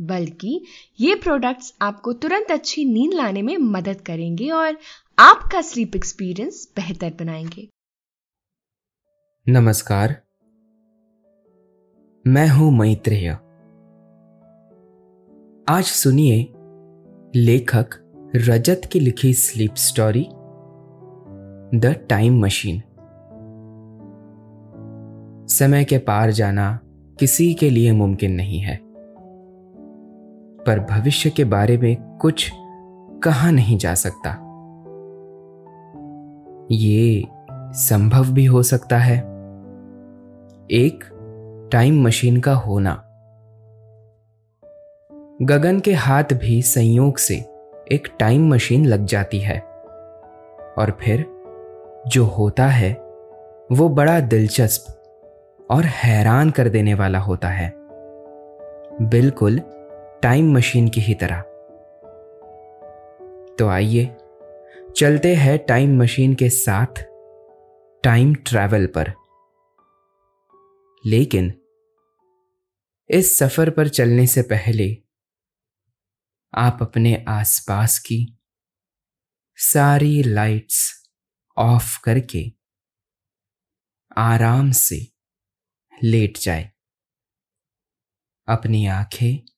बल्कि ये प्रोडक्ट्स आपको तुरंत अच्छी नींद लाने में मदद करेंगे और आपका स्लीप एक्सपीरियंस बेहतर बनाएँगे। नमस्कार। मैं हूँ मैत्रेय। आज सुनिए लेखक रजत की लिखी sleep story the time machine समय के पार जाना किसी के लिए मुमकिन नहीं है। पर भविष्य के बारे में कुछ कहा नहीं जा सकता। ये संभव भी हो सकता है। एक टाइम मशीन का होना। गगन के हाथ भी संयोग से एक टाइम मशीन लग जाती है। और फिर जो होता है, वो बड़ा दिलचस्प और हैरान कर देने वाला होता है। बिल्कुल टाइम मशीन की ही तरह। तो आइए, चलते हैं टाइम मशीन के साथ टाइम ट्रैवल पर। लेकिन इस सफ़र पर चलने से पहले आप अपने आसपास की सारी लाइट्स ऑफ़ करके आराम से लेट जाए। अपनी आँखें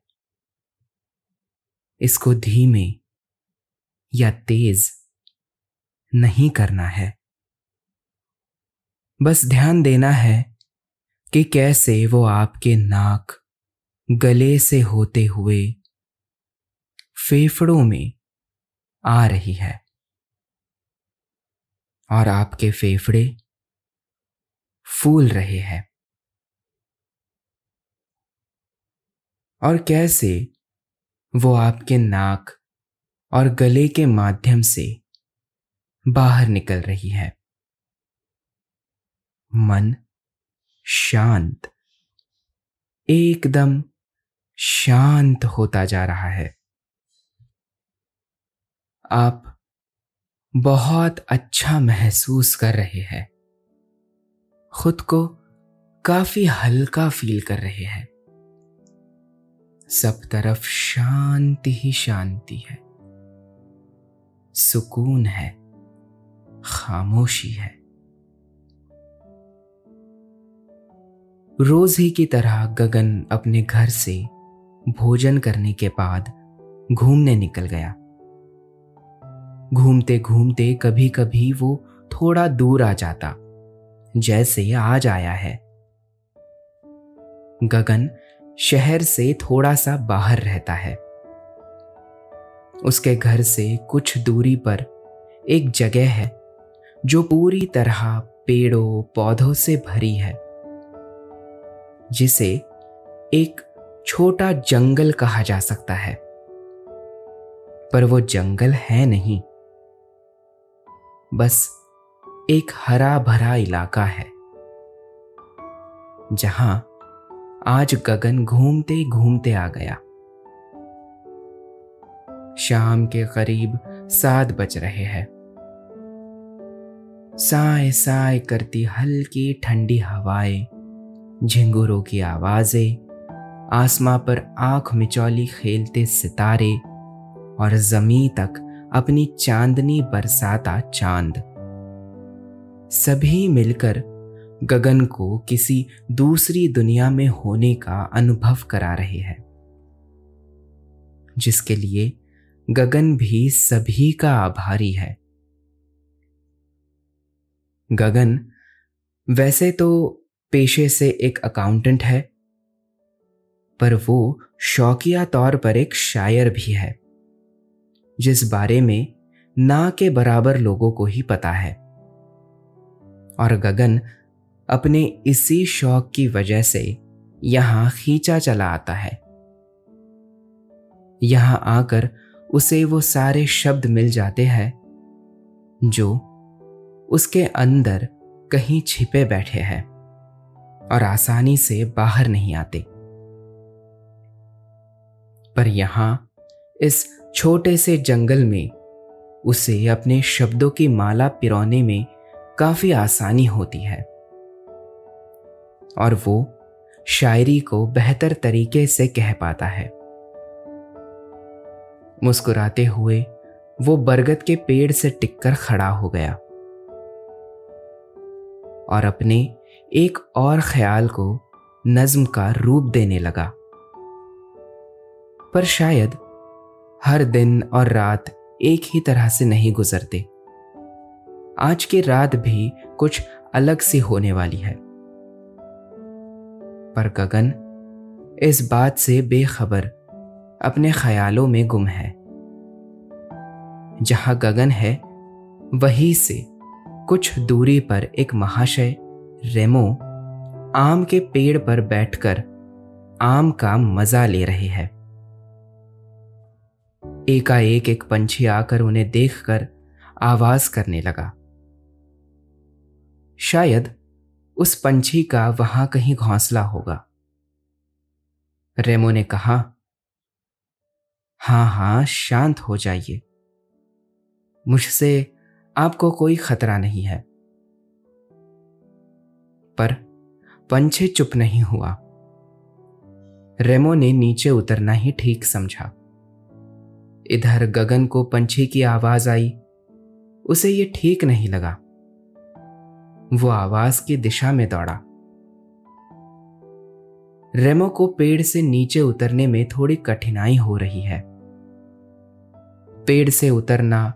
इसको धीमे या तेज नहीं करना है। बस ध्यान देना है कि कैसे वो आपके नाक गले से होते हुए फेफड़ों में आ रही है और आपके फेफड़े फूल रहे हैं। और कैसे वो आपके नाक और गले के माध्यम से बाहर निकल रही है। मन शांत, एकदम शांत होता जा रहा है। आप बहुत अच्छा महसूस कर रहे हैं। खुद को काफ़ी हल्का फील कर रहे हैं। सब तरफ़ शांति ही शांति है। सुकून है, खामोशी है। रोज ही की तरह गगन अपने घर से भोजन करने के बाद घूमने निकल गया। घूमते घूमते कभी कभी वो थोड़ा दूर आ जाता, जैसे आज आया है। गगन शहर से थोड़ा सा बाहर रहता है। उसके घर से कुछ दूरी पर एक जगह है, जो पूरी तरह पेड़ों, पौधों से भरी है, जिसे एक छोटा जंगल कहा जा सकता है। पर वो जंगल है नहीं। बस एक हरा भरा इलाका है, जहाँ आज गगन घूमते घूमते आ गया। शाम के करीब सात बज रहे हैं। साए साए करती हल्की ठंडी हवाएँ, झिंगुरों की आवाज़ें, आसमां पर आँख मिचौली खेलते सितारे, और जमी तक अपनी चांदनी बरसाता चाँद। सभी मिलकर गगन को किसी दूसरी दुनिया में होने का अनुभव करा रहे हैं। जिसके लिए गगन भी सभी का आभारी है। गगन, वैसे तो पेशे से एक अकाउंटेंट है, पर वो शौकिया तौर पर एक शायर भी है, जिस बारे में ना के बराबर लोगों को ही पता है। और गगन अपने इसी शौक की वजह से यहाँ खींचा चला आता है। यहाँ आकर उसे वो सारे शब्द मिल जाते हैं, जो उसके अंदर कहीं छिपे बैठे हैं और आसानी से बाहर नहीं आते। पर यहाँ इस छोटे से जंगल में उसे अपने शब्दों की माला पिरोने में काफ़ी आसानी होती है। और वो शायरी को बेहतर तरीके से कह पाता है। मुस्कुराते हुए वो बरगद के पेड़ से टिककर खड़ा हो गया और अपने एक और ख्याल को नज्म का रूप देने लगा। पर शायद हर दिन और रात एक ही तरह से नहीं गुजरते। आज की रात भी कुछ अलग सी होने वाली है। पर गगन इस बात से बेखबर अपने ख्यालों में गुम है। जहाँ गगन है, वहीं से कुछ दूरी पर एक महाशय, रेमो, आम के पेड़ पर बैठकर आम का मज़ा ले रहे हैं। एकाएक एक पंछी आकर उन्हें देखकर आवाज़ करने लगा। शायद उस पंछी का वहाँ कहीं घोंसला होगा। रेमो ने कहा, हाँ हाँ, शांत हो जाइए। मुझसे आपको कोई खतरा नहीं है। पर पंछी चुप नहीं हुआ। रेमो ने नीचे उतरना ही ठीक समझा। इधर गगन को पंछी की आवाज़ आई। उसे ये ठीक नहीं लगा। वो आवाज़ की दिशा में दौड़ा। रेमो को पेड़ से नीचे उतरने में थोड़ी कठिनाई हो रही है। पेड़ से उतरना,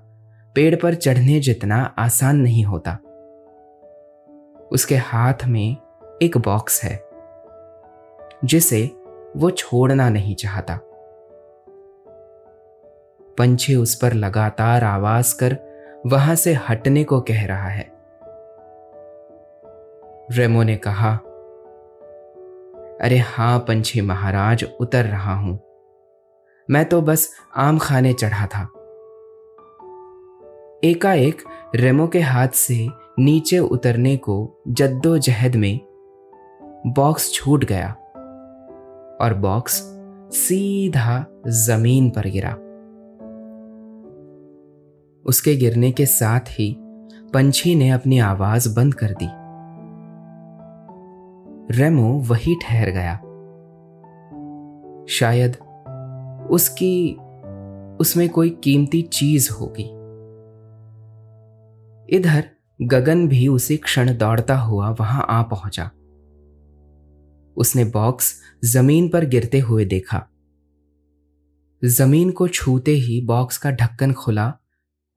पेड़ पर चढ़ने जितना आसान नहीं होता। उसके हाथ में एक बॉक्स है, जिसे वो छोड़ना नहीं चाहता। पंछी उस पर लगातार आवाज़ कर वहाँ से हटने को कह रहा है। रेमो ने कहा, अरे हाँ, पंछी महाराज, उतर रहा हूँ। मैं तो बस आम खाने चढ़ा था। एकाएक रेमो के हाथ से नीचे उतरने को जद्दोजहद में बॉक्स छूट गया और बॉक्स सीधा ज़मीन पर गिरा। उसके गिरने के साथ ही पंछी ने अपनी आवाज़ बंद कर दी। रेमो वही ठहर गया। शायद उसकी, उसमें कोई कीमती चीज़ होगी। इधर गगन भी उसी क्षण दौड़ता हुआ वहाँ आ पहुँचा। उसने बॉक्स ज़मीन पर गिरते हुए देखा। ज़मीन को छूते ही बॉक्स का ढक्कन खुला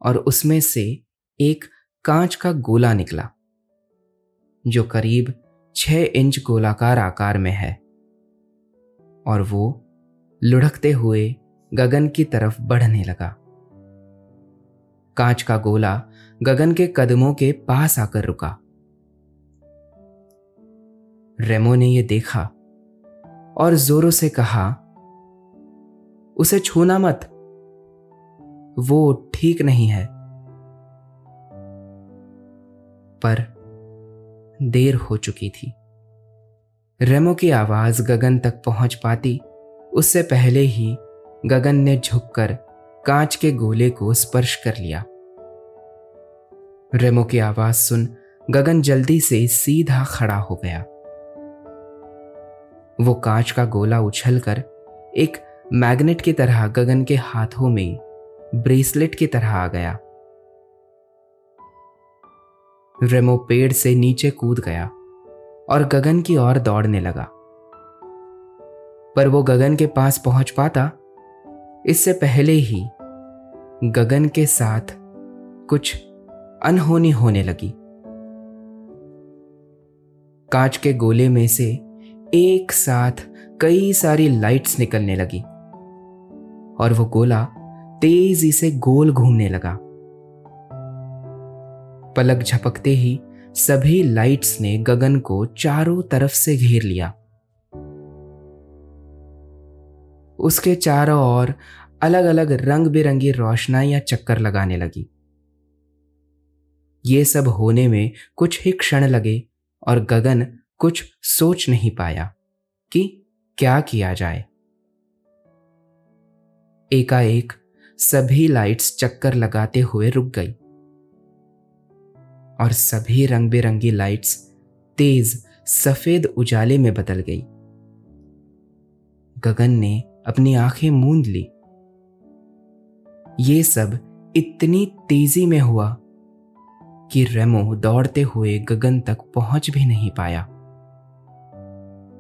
और उसमें से एक कांच का गोला निकला, जो करीब छह इंच गोलाकार आकार में है। और वो लुढ़कते हुए गगन की तरफ़ बढ़ने लगा। कांच का गोला गगन के कदमों के पास आकर रुका। रेमो ने यह देखा और जोरों से कहा, उसे छूना मत। वो ठीक नहीं है। पर देर हो चुकी थी। रेमो की आवाज़ गगन तक पहुँच पाती, उससे पहले ही गगन ने झुककर कांच के गोले को स्पर्श कर लिया। रेमो की आवाज़ सुन गगन जल्दी से सीधा खड़ा हो गया। वो कांच का गोला उछलकर एक मैग्नेट की तरह गगन के हाथों में ब्रेसलेट की तरह आ गया। रेमो पेड़ से नीचे कूद गया और गगन की ओर दौड़ने लगा। पर वो गगन के पास पहुँच पाता। इससे पहले ही गगन के साथ कुछ अनहोनी होने लगी। कांच के गोले में से एक साथ कई सारी लाइट्स निकलने लगी और वो गोला तेज़ी से गोल घूमने लगा। पलक झपकते ही सभी लाइट्स ने गगन को चारों तरफ़ से घेर लिया। उसके चारों ओर अलग अलग रंग बिरंगी रोशनाइयाँ चक्कर लगाने लगी। ये सब होने में कुछ ही क्षण लगे और गगन कुछ सोच नहीं पाया कि क्या किया जाए। एकाएक सभी लाइट्स चक्कर लगाते हुए रुक गई। और सभी रंग बिरंगी लाइट्स तेज सफ़ेद उजाले में बदल गई। गगन ने अपनी आँखें मूंद ली। ये सब इतनी तेज़ी में हुआ कि रेमो दौड़ते हुए गगन तक पहुँच भी नहीं पाया।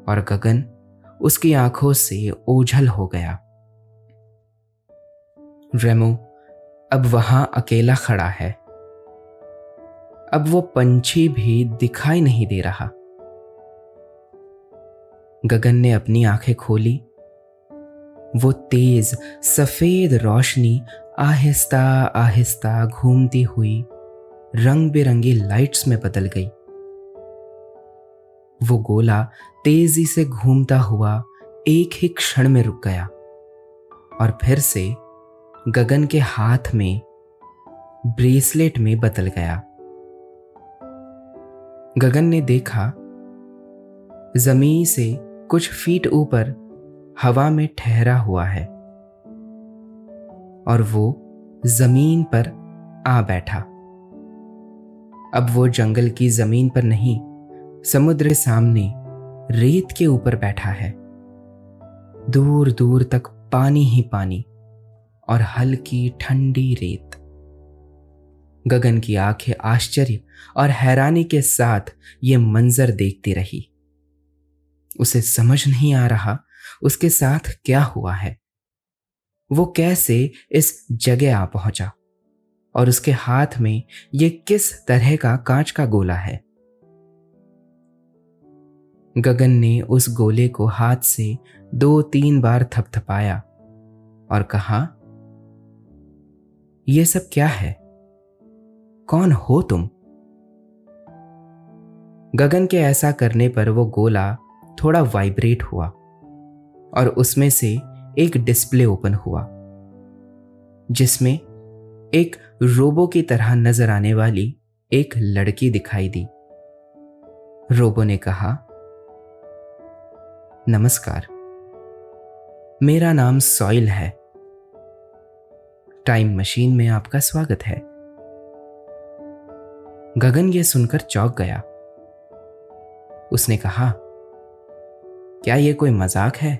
और गगन उसकी आँखों से ओझल हो गया। रेमो अब वहाँ अकेला खड़ा है। अब वो पंछी भी दिखाई नहीं दे रहा। गगन ने अपनी आँखें खोली। वो तेज, सफ़ेद रोशनी आहिस्ता आहिस्ता घूमती हुई रंग बिरंगी लाइट्स में बदल गई। वो गोला तेज़ी से घूमता हुआ एक ही क्षण में रुक गया और फिर से गगन के हाथ में ब्रेसलेट में बदल गया। गगन ने देखा, ज़मीन से कुछ फीट ऊपर हवा में ठहरा हुआ है और वो ज़मीन पर आ बैठा। अब वो जंगल की ज़मीन पर नहीं, समुद्र सामने रेत के ऊपर बैठा है। दूर दूर तक पानी ही पानी और हल्की ठंडी रेत। गगन की आँखें आश्चर्य और हैरानी के साथ ये मंजर देखती रही। उसे समझ नहीं आ रहा उसके साथ क्या हुआ है। वो कैसे इस जगह आ पहुँचा और उसके हाथ में ये किस तरह का कांच का गोला है। गगन ने उस गोले को हाथ से दो तीन बार थपथपाया और कहा यह सब क्या है? कौन हो तुम? गगन के ऐसा करने पर वो गोला थोड़ा वाइब्रेट हुआ और उसमें से एक डिस्प्ले ओपन हुआ, जिसमें एक रोबो की तरह नज़र आने वाली एक लड़की दिखाई दी। रोबो ने कहा, नमस्कार, मेरा नाम सॉइल है। टाइम मशीन में आपका स्वागत है। गगन ये सुनकर चौंक गया। उसने कहा, क्या यह कोई मज़ाक है?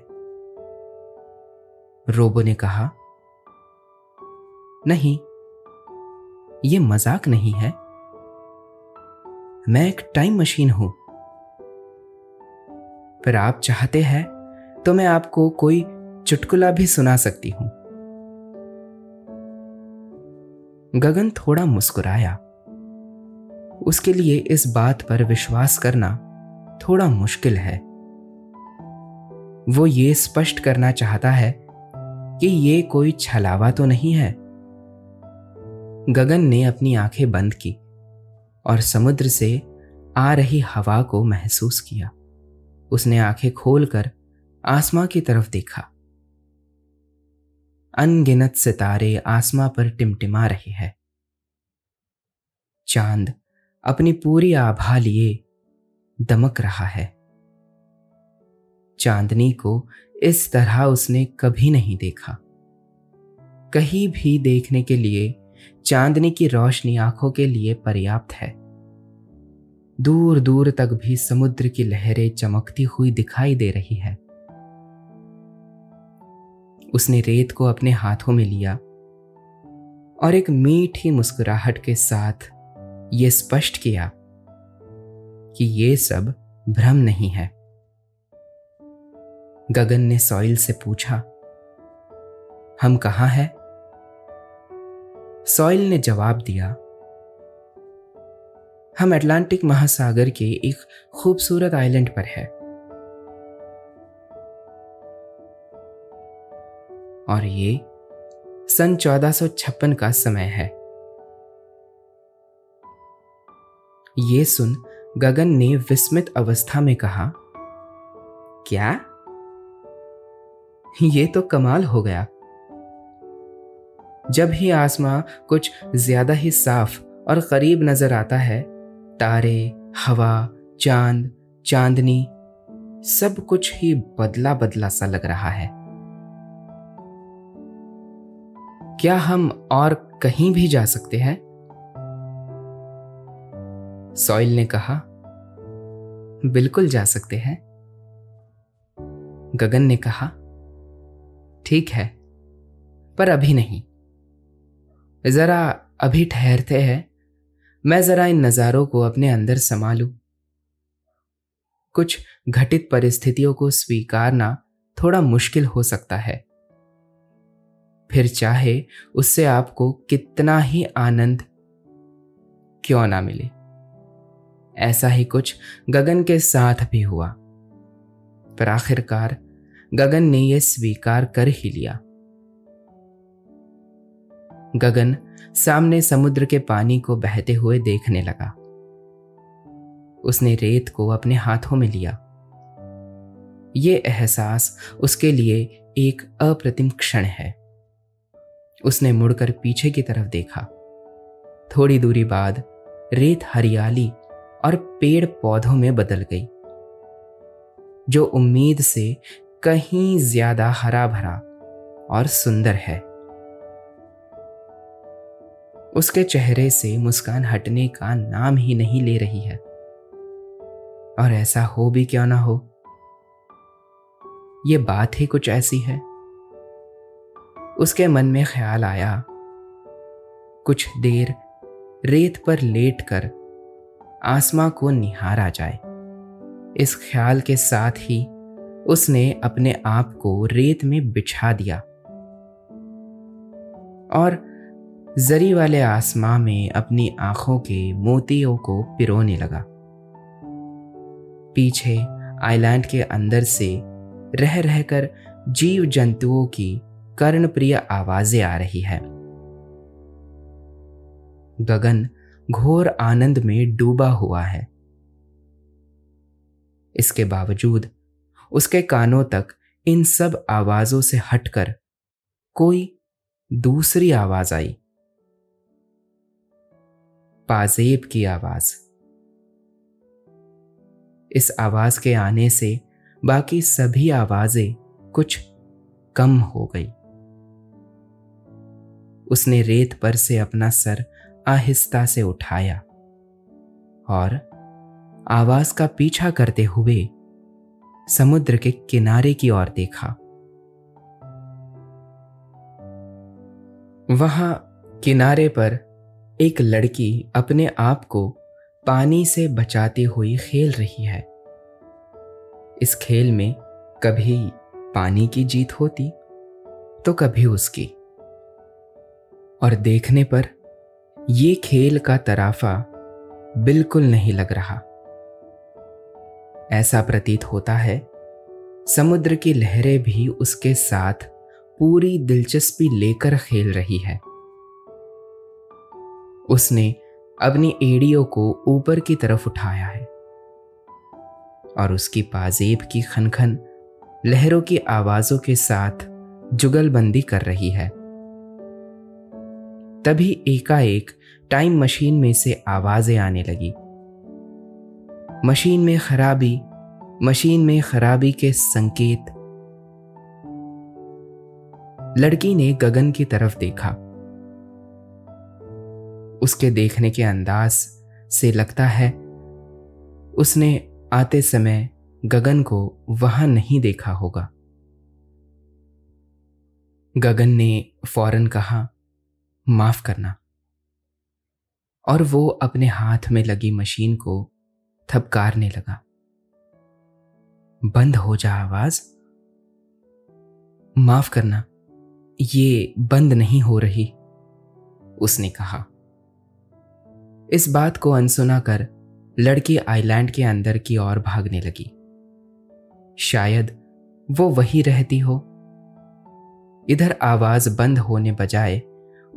रोबो ने कहा, नहीं, ये मज़ाक नहीं है। मैं एक टाइम मशीन हूँ। पर आप चाहते हैं तो मैं आपको कोई चुटकुला भी सुना सकती हूँ गगन थोड़ा मुस्कुराया। उसके लिए इस बात पर विश्वास करना थोड़ा मुश्किल है। वो ये स्पष्ट करना चाहता है कि ये कोई छलावा तो नहीं है। गगन ने अपनी आँखें बंद की और समुद्र से आ रही हवा को महसूस किया। उसने आँखें खोलकर आसमां की तरफ़ देखा। अनगिनत सितारे आसमां पर टिमटिमा रहे हैं। चाँद अपनी पूरी आभा लिए दमक रहा है। चांदनी को इस तरह उसने कभी नहीं देखा। कहीं भी देखने के लिए, चांदनी की रोशनी आँखों के लिए पर्याप्त है। दूर दूर तक भी समुद्र की लहरें चमकती हुई दिखाई दे रही है। उसने रेत को अपने हाथों में लिया और एक मीठी मुस्कुराहट के साथ यह स्पष्ट किया कि ये सब भ्रम नहीं है। गगन ने सॉइल से पूछा, हम कहाँ हैं? सॉइल ने जवाब दिया, हम अटलांटिक महासागर के एक खूबसूरत आइलैंड पर है। और ये सन 1456 का समय है। ये सुन गगन ने विस्मित अवस्था में कहा, क्या? ये तो कमाल हो गया। जब ही आसमां कुछ ज़्यादा ही साफ़ और करीब नज़र आता है, तारे, हवा, चाँद, चांदनी, सब कुछ ही बदला बदला सा लग रहा है। क्या हम और कहीं भी जा सकते हैं? सॉइल ने कहा, बिल्कुल जा सकते हैं। गगन ने कहा, ठीक है, पर अभी नहीं। जरा अभी ठहरते हैं, मैं जरा इन नज़ारों को अपने अंदर संभालू। कुछ घटित परिस्थितियों को स्वीकारना थोड़ा मुश्किल हो सकता है। फिर चाहे उससे आपको कितना ही आनंद क्यों ना मिले। ऐसा ही कुछ गगन के साथ भी हुआ। पर आखिरकार गगन ने यह स्वीकार कर ही लिया। गगन सामने समुद्र के पानी को बहते हुए देखने लगा। उसने रेत को अपने हाथों में लिया। यह एहसास उसके लिए एक अप्रतिम क्षण है। उसने मुड़कर पीछे की तरफ़ देखा। थोड़ी दूरी बाद रेत हरियाली और पेड़ पौधों में बदल गई, जो उम्मीद से कहीं ज़्यादा हरा भरा और सुंदर है। उसके चेहरे से मुस्कान हटने का नाम ही नहीं ले रही है। और ऐसा हो भी क्यों ना हो? ये बात ही कुछ ऐसी है। उसके मन में ख्याल आया। कुछ देर रेत पर लेटकर आसमां को निहारा जाए। इस ख्याल के साथ ही उसने अपने आप को रेत में बिछा दिया। और जरी वाले आसमां में अपनी आँखों के मोतियों को पिरोने लगा। पीछे आइलैंड के अंदर से रह रहकर जीव जंतुओं की कर्णप्रिय आवाज़ें आ रही है। गगन घोर आनंद में डूबा हुआ है। इसके बावजूद उसके कानों तक इन सब आवाजों से हटकर कोई दूसरी आवाज़ आई। पाजेब की आवाज़। इस आवाज़ के आने से बाकी सभी आवाज़ें कुछ कम हो गई। उसने रेत पर से अपना सर आहिस्ता से उठाया और आवाज़ का पीछा करते हुए समुद्र के किनारे की ओर देखा। वहाँ किनारे पर एक लड़की अपने आप को पानी से बचाती हुई खेल रही है। इस खेल में कभी पानी की जीत होती तो कभी उसकी। और देखने पर ये खेल का तराफा बिल्कुल नहीं लग रहा। ऐसा प्रतीत होता है, समुद्र की लहरें भी उसके साथ पूरी दिलचस्पी लेकर खेल रही है। उसने अपनी एड़ियों को ऊपर की तरफ़ उठाया है और उसकी पाजेब की खनखन लहरों की आवाजों के साथ जुगलबंदी कर रही है। तभी एकाएक टाइम मशीन में से आवाज़ें आने लगी। मशीन में खराबी, मशीन में खराबी के संकेत। लड़की ने गगन की तरफ़ देखा। उसके देखने के अंदाज से लगता है, उसने आते समय गगन को वहाँ नहीं देखा होगा। गगन ने फ़ौरन कहा माफ़ करना। और वो अपने हाथ में लगी मशीन को थपकारने लगा। बंद हो जा आवाज़। माफ़ करना, ये बंद नहीं हो रही, उसने कहा। इस बात को अनसुना कर लड़की आइलैंड के अंदर की ओर भागने लगी। शायद वो वही रहती हो। इधर आवाज़ बंद होने बजाय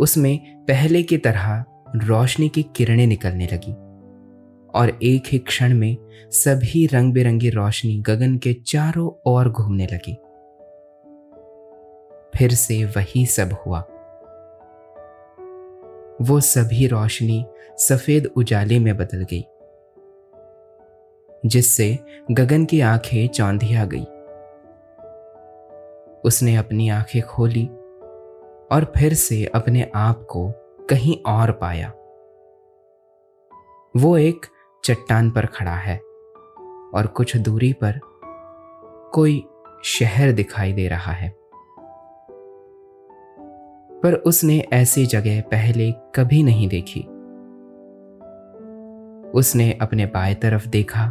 उसमें पहले की तरह रोशनी की किरणें निकलने लगी। और एक ही क्षण में सभी रंग बिरंगी रोशनी गगन के चारों ओर घूमने लगी। फिर से वही सब हुआ। वो सभी रोशनी सफ़ेद उजाले में बदल गई, जिससे गगन की आँखें चौंधिया गई। उसने अपनी आँखें खोली और फिर से अपने आप को कहीं और पाया। वो एक चट्टान पर खड़ा है और कुछ दूरी पर कोई शहर दिखाई दे रहा है। पर उसने ऐसी जगह पहले कभी नहीं देखी। उसने अपने बाएँ तरफ़ देखा।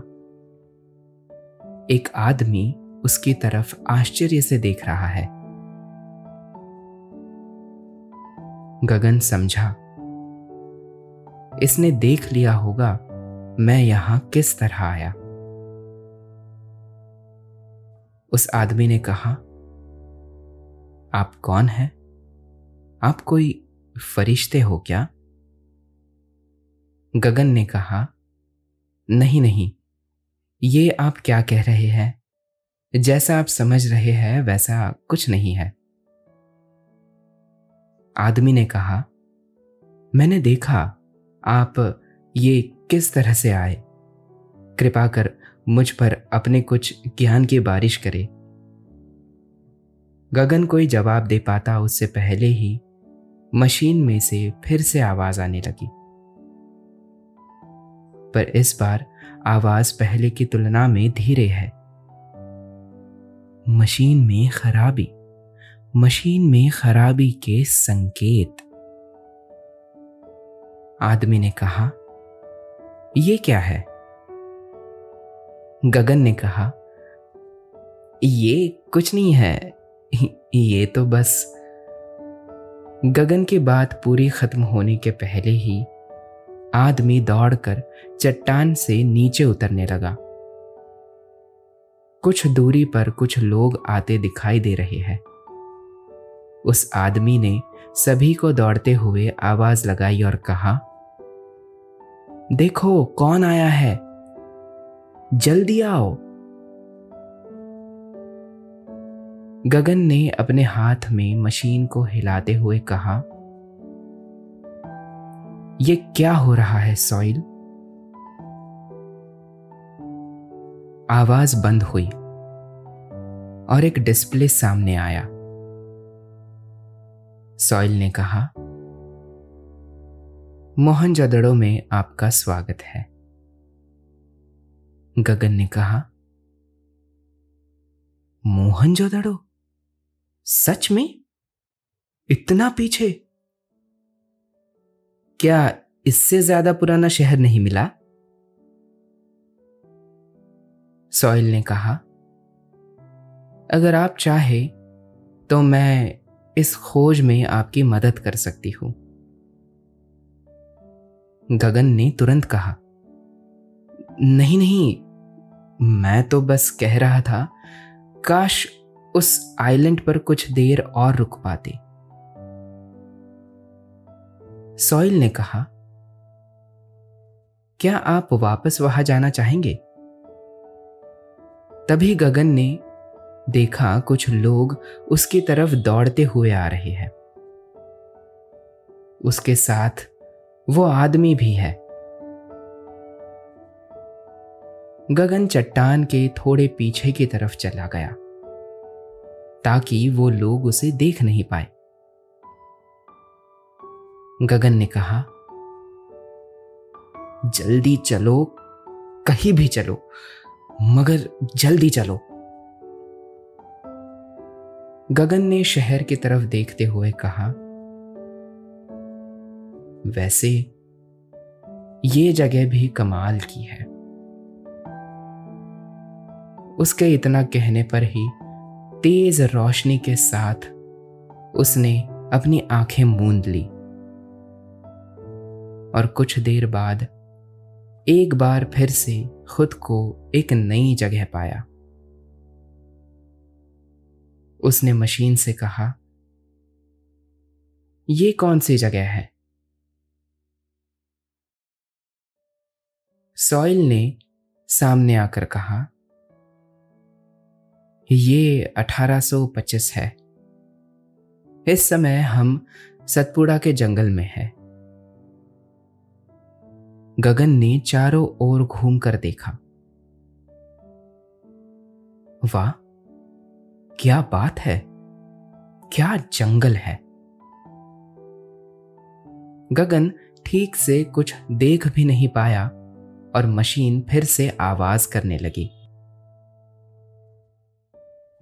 एक आदमी उसकी तरफ़ आश्चर्य से देख रहा है। गगन समझा। इसने देख लिया होगा, मैं यहाँ किस तरह आया। उस आदमी ने कहा, आप कौन हैं? आप कोई फरिश्ते हो क्या? गगन ने कहा, नहीं नहीं, ये आप क्या कह रहे हैं? जैसा आप समझ रहे हैं, वैसा कुछ नहीं है। आदमी ने कहा, मैंने देखा, आप ये किस तरह से आए? कृपा कर मुझ पर अपने कुछ ज्ञान की बारिश करे गगन कोई जवाब दे पाता उससे पहले ही मशीन में से फिर से आवाज़ आने लगी। पर इस बार आवाज़ पहले की तुलना में धीरे है। मशीन में खराबी। मशीन में खराबी के संकेत। आदमी ने कहा यह क्या है? गगन ने कहा, ये कुछ नहीं है, ये तो बस गगन की बात पूरी खत्म होने के पहले ही आदमी दौड़कर चट्टान से नीचे उतरने लगा। कुछ दूरी पर कुछ लोग आते दिखाई दे रहे हैं। उस आदमी ने सभी को दौड़ते हुए आवाज़ लगाई और कहा, देखो, कौन आया है? जल्दी आओ. गगन ने अपने हाथ में मशीन को हिलाते हुए कहा यह क्या हो रहा है, सॉइल? आवाज़ बंद हुई और एक डिस्प्ले सामने आया। सॉइल ने कहा, मोहनजोदड़ो में आपका स्वागत है। गगन ने कहा, मोहनजोदड़ो? सच में? इतना पीछे? क्या इससे ज़्यादा पुराना शहर नहीं मिला? सॉइल ने कहा, अगर आप चाहे तो मैं इस खोज में आपकी मदद कर सकती हूँ। गगन ने तुरंत कहा, नहीं नहीं, मैं तो बस कह रहा था, काश उस आइलैंड पर कुछ देर और रुक पाते। सॉइल ने कहा, क्या आप वापस वहाँ जाना चाहेंगे? तभी गगन ने देखा कुछ लोग उसकी तरफ़ दौड़ते हुए आ रहे हैं। उसके साथ वो आदमी भी है। गगन चट्टान के थोड़े पीछे की तरफ़ चला गया, ताकि वो लोग उसे देख नहीं पाए। गगन ने कहा, जल्दी चलो, कहीं भी चलो, मगर जल्दी चलो। गगन ने शहर की तरफ़ देखते हुए कहा, वैसे ये जगह भी कमाल की है। उसके इतना कहने पर ही तेज रोशनी के साथ उसने अपनी आँखें मूंद ली और कुछ देर बाद एक बार फिर से खुद को एक नई जगह पाया। उसने मशीन से कहा यह कौन सी जगह है? सॉइल ने सामने आकर कहा, ये 1825 है। इस समय हम सतपुड़ा के जंगल में हैं। गगन ने चारों ओर घूमकर देखा। वाह! क्या बात है? क्या जंगल है? गगन ठीक से कुछ देख भी नहीं पाया और मशीन फिर से आवाज़ करने लगी।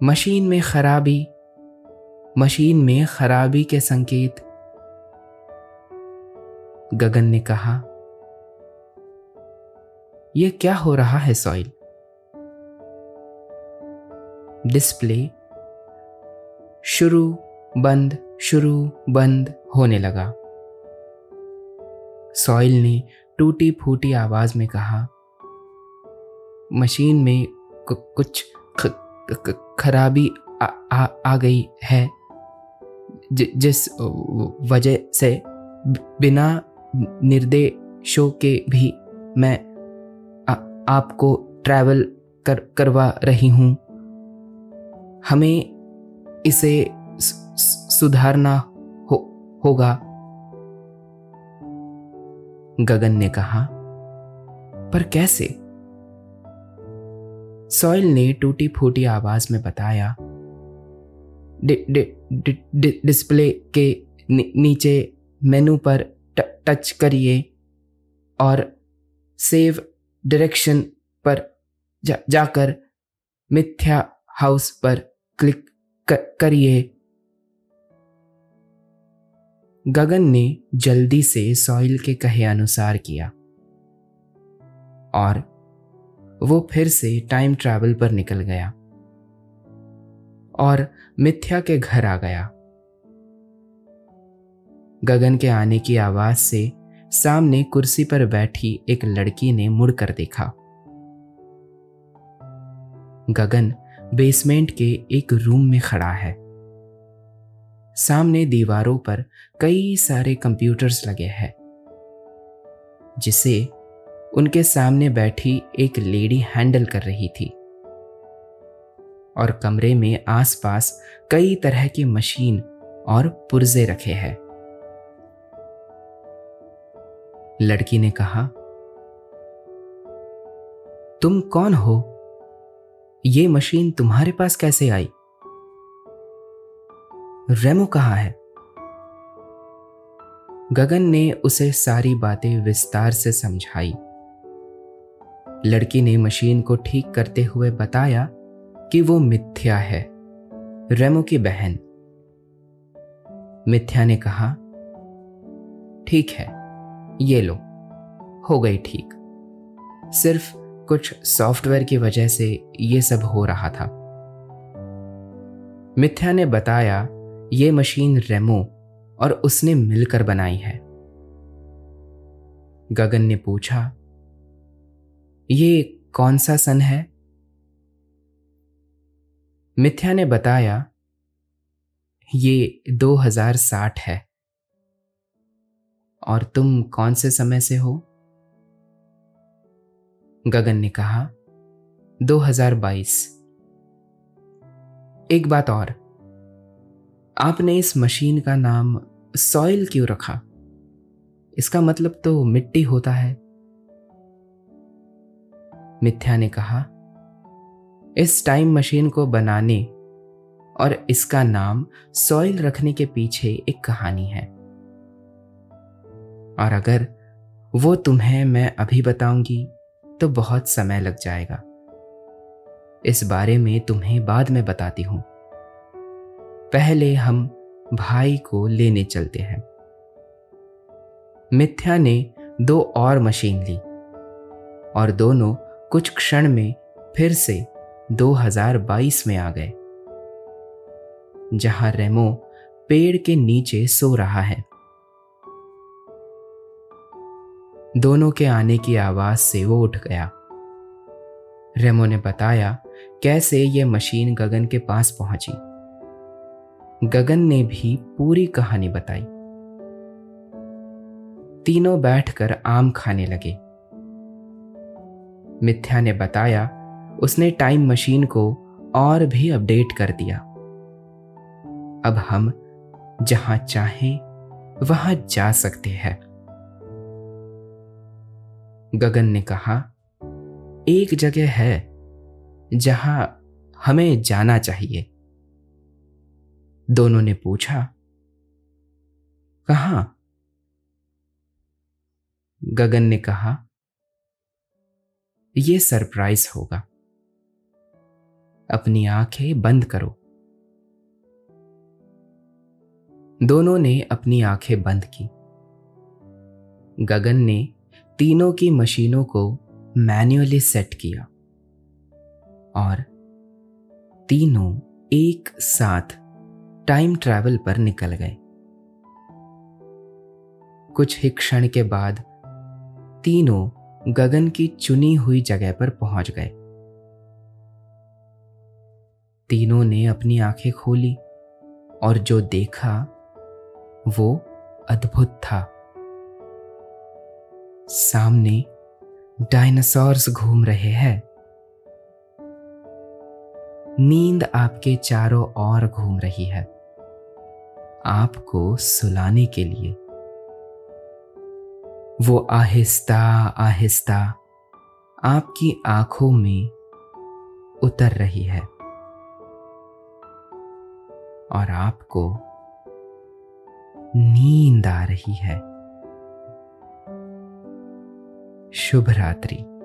मशीन में खराबी, मशीन में खराबी के संकेत। गगन ने कहा यह क्या हो रहा है, सॉइल? डिस्प्ले शुरू बंद शुरू बंद होने लगा। सॉइल ने टूटी फूटी आवाज़ में कहा मशीन में कुछ खराबी आ, आ, आ गई है ज, जिस वजह से बिना निर्देशों के भी मैं आ, आपको ट्रैवल कर करवा रही हूँ। हमें इसे सुधारना हो होगा। गगन ने कहा पर कैसे? सॉइल ने टूटी फूटी आवाज़ में बताया डि, डि, डि, डि, डिस्प्ले के नीचे मेनू पर टच करिए और सेव डायरेक्शन पर जा, जाकर मिथ्या हाउस पर क्लिक करिए। गगन ने जल्दी से सॉइल के कहे अनुसार किया। और वो फिर से टाइम ट्रैवल पर निकल गया। और मिथ्या के घर आ गया। गगन के आने की आवाज़ से सामने कुर्सी पर बैठी एक लड़की ने मुड़कर देखा। गगन बेसमेंट के एक रूम में खड़ा है। सामने दीवारों पर कई सारे कंप्यूटर्स लगे हैं, जिसे उनके सामने बैठी एक लेडी हैंडल कर रही थी। और कमरे में आसपास कई तरह की मशीन और पुर्जे रखे हैं। लड़की ने कहा, तुम कौन हो? ये मशीन तुम्हारे पास कैसे आई? रेमो कहा है? गगन ने उसे सारी बातें विस्तार से समझाई। लड़की ने मशीन को ठीक करते हुए बताया कि वो मिथ्या है, रेमो की बहन। मिथ्या ने कहा, ठीक है, ये लो, हो गई ठीक। सिर्फ़ कुछ सॉफ्टवेयर की वजह से ये सब हो रहा था। मिथ्या ने बताया, ये मशीन रेमो और उसने मिलकर बनाई है। गगन ने पूछा, ये कौन सा सन है? मिथ्या ने बताया, ये 2060 है। और तुम कौन से समय से हो? गगन ने कहा 2022 एक बात और, आपने इस मशीन का नाम सॉइल क्यों रखा? इसका मतलब तो मिट्टी होता है। मिथ्या ने कहा, इस टाइम मशीन को बनाने और इसका नाम सॉइल रखने के पीछे एक कहानी है। और अगर वो तुम्हें मैं अभी बताऊँगी तो बहुत समय लग जाएगा। इस बारे में तुम्हें बाद में बताती हूँ। पहले हम भाई को लेने चलते हैं। मिथ्या ने दो और मशीन ली और दोनों कुछ क्षण में फिर से 2022 में आ गए, जहाँ रेमो पेड़ के नीचे सो रहा है। दोनों के आने की आवाज़ से वो उठ गया। रेमो ने बताया, कैसे ये मशीन गगन के पास पहुँची। गगन ने भी पूरी कहानी बताई। तीनों बैठकर आम खाने लगे। मिथ्या ने बताया, उसने टाइम मशीन को और भी अपडेट कर दिया। अब हम जहाँ चाहें, वहाँ जा सकते हैं। गगन ने कहा, एक जगह है जहाँ हमें जाना चाहिए। दोनों ने पूछा, कहा? गगन ने कहा यह सरप्राइज़ होगा। अपनी आँखें बंद करो। दोनों ने अपनी आँखें बंद की। गगन ने तीनों की मशीनों को मैन्युअली सेट किया और तीनों एक साथ टाइम ट्रैवल पर निकल गए। कुछ ही क्षण के बाद तीनों गगन की चुनी हुई जगह पर पहुँच गए। तीनों ने अपनी आँखें खोली और जो देखा वो अद्भुत था। सामने डायनासोर्स घूम रहे हैं। नींद आपके चारों ओर घूम रही है। आपको सुलाने के लिए। वो आहिस्ता आहिस्ता आपकी आँखों में उतर रही है। और आपको नींद आ रही है। शुभ रात्रि।